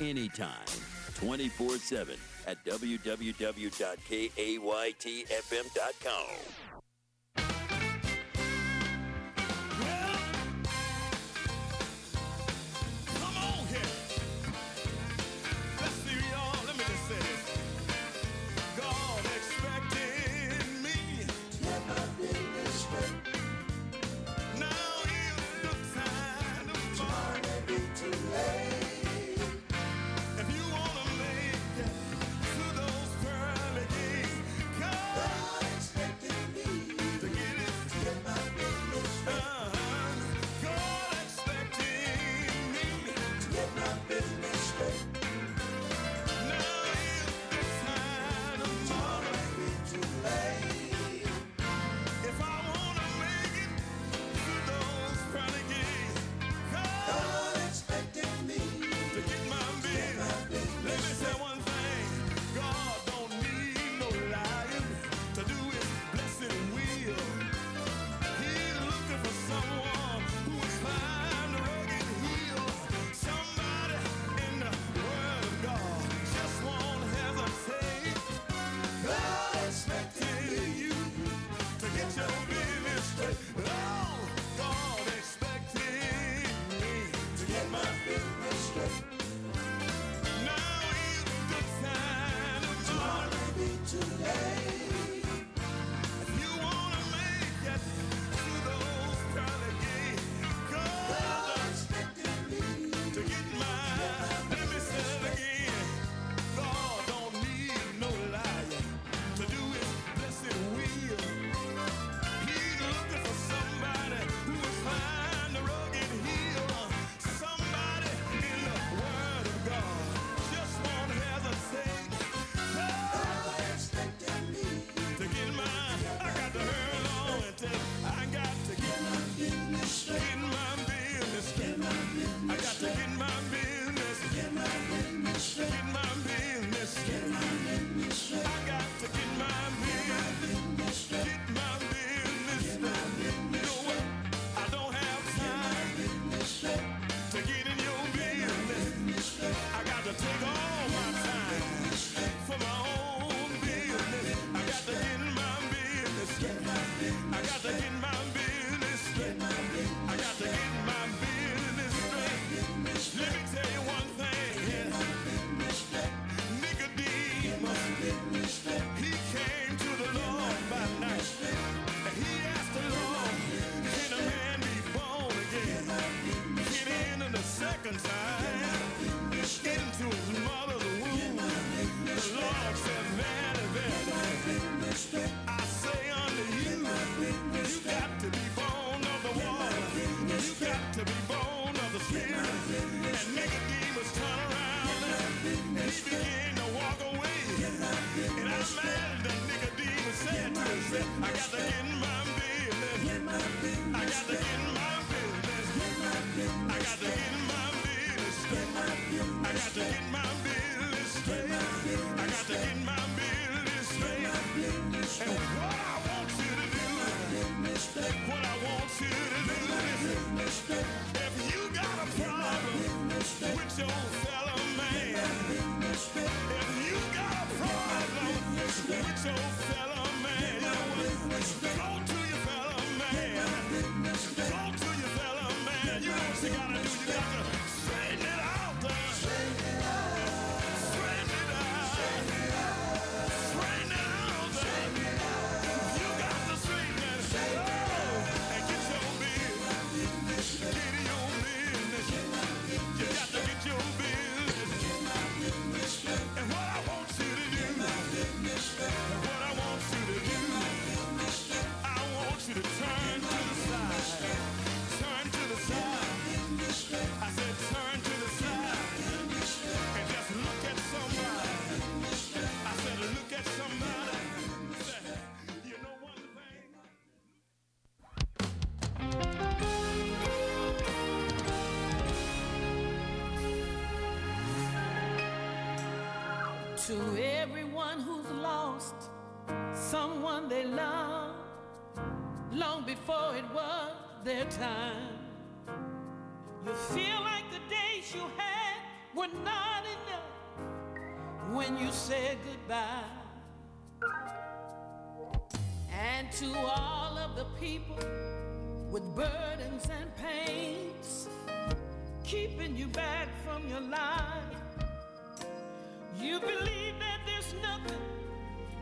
Anytime, 24 7 at www.kaytfm.com. We'll to everyone who's lost someone they loved long before it was their time. You feel like the days you had were not enough when you said goodbye. And to all of the people with burdens and pains, keeping you back from your life you believe that there's nothing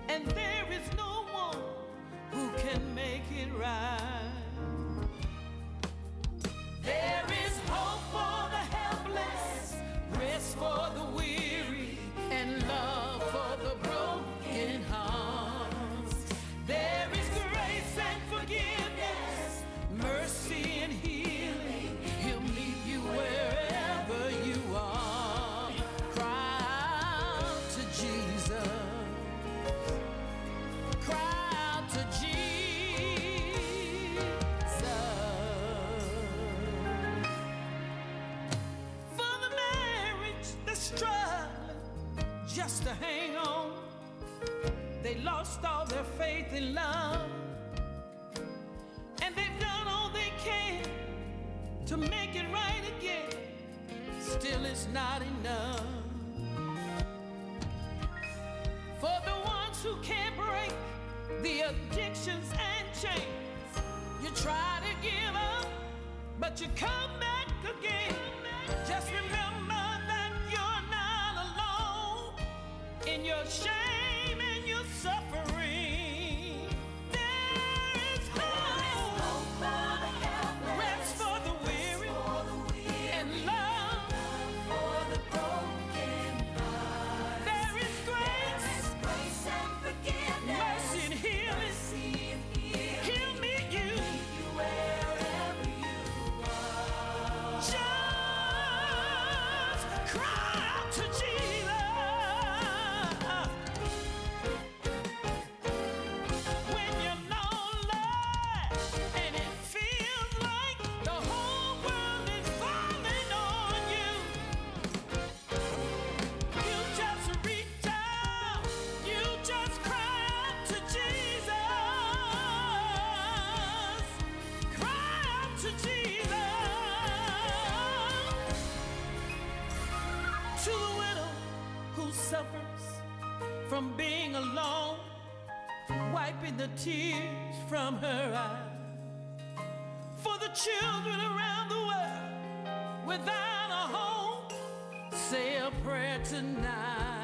and there is no one who can make it right. There is hope for the helpless, rest for the weary. not enough for the ones who can't break the addictions and chains. You try to give up, but you come. wiping the tears from her eyes. For the children around the world without a home, say a prayer tonight.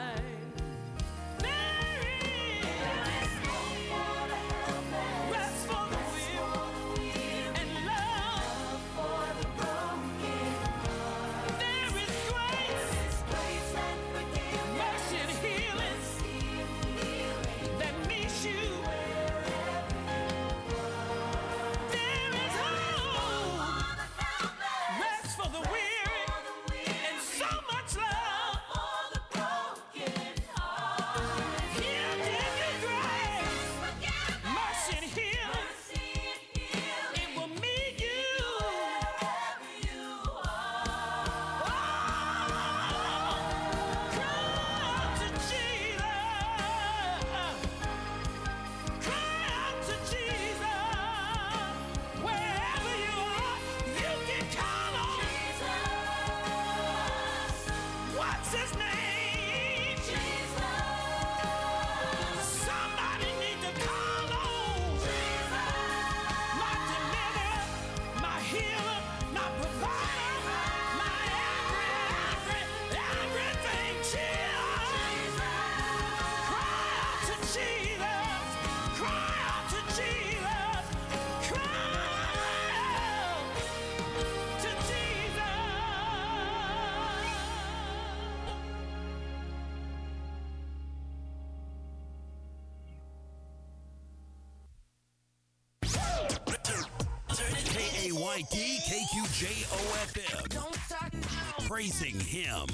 Praising him.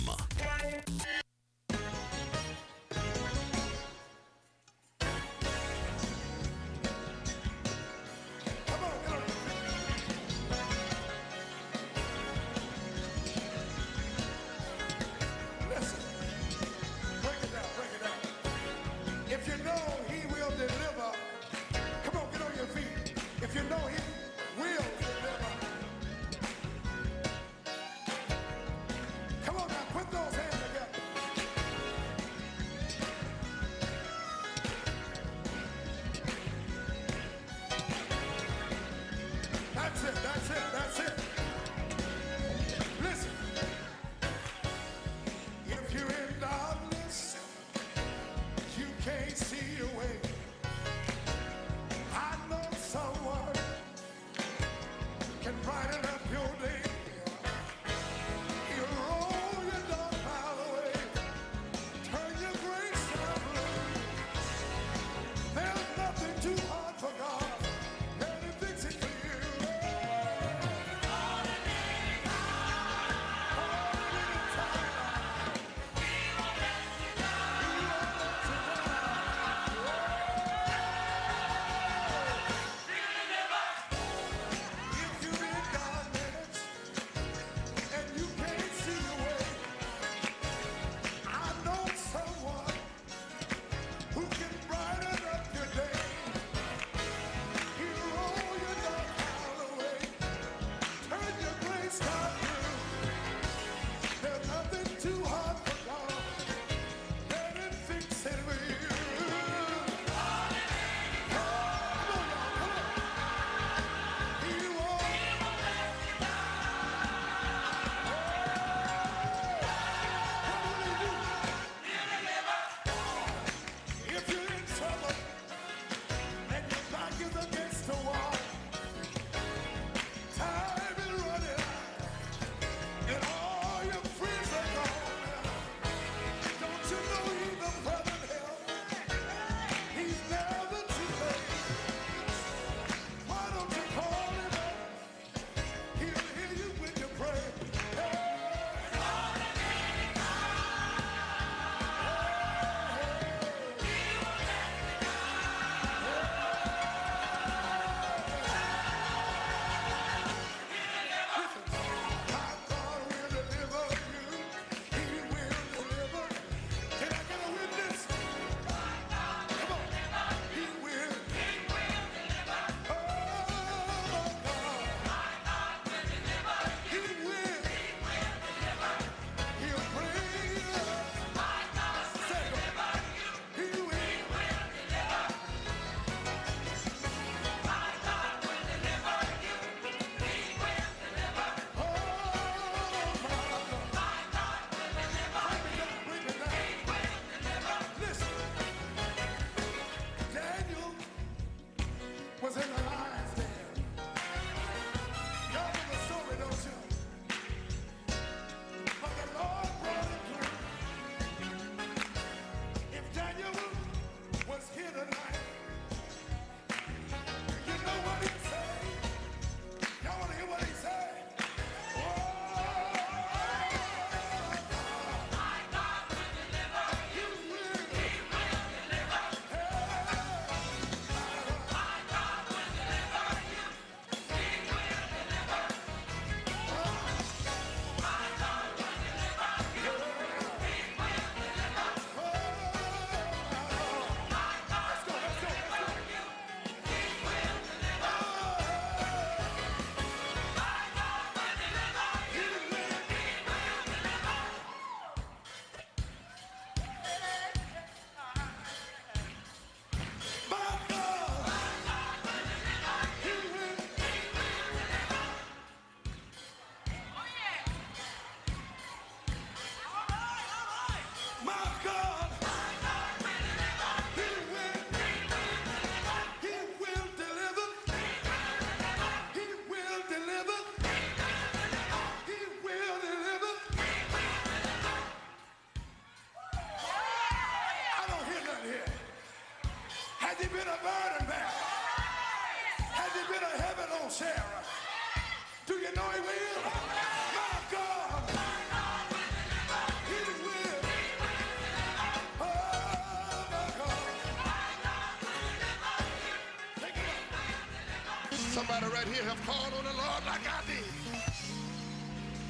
called on the Lord like I did.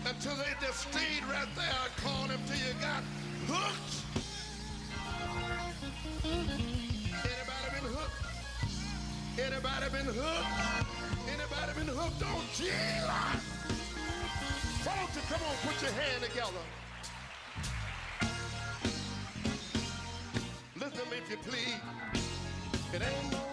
Until they just stayed right there and called him till you got hooked. Anybody been hooked? Anybody been hooked? Anybody been hooked on Jesus? Won't you come on, put your hand together. Listen to me if you please. It ain't no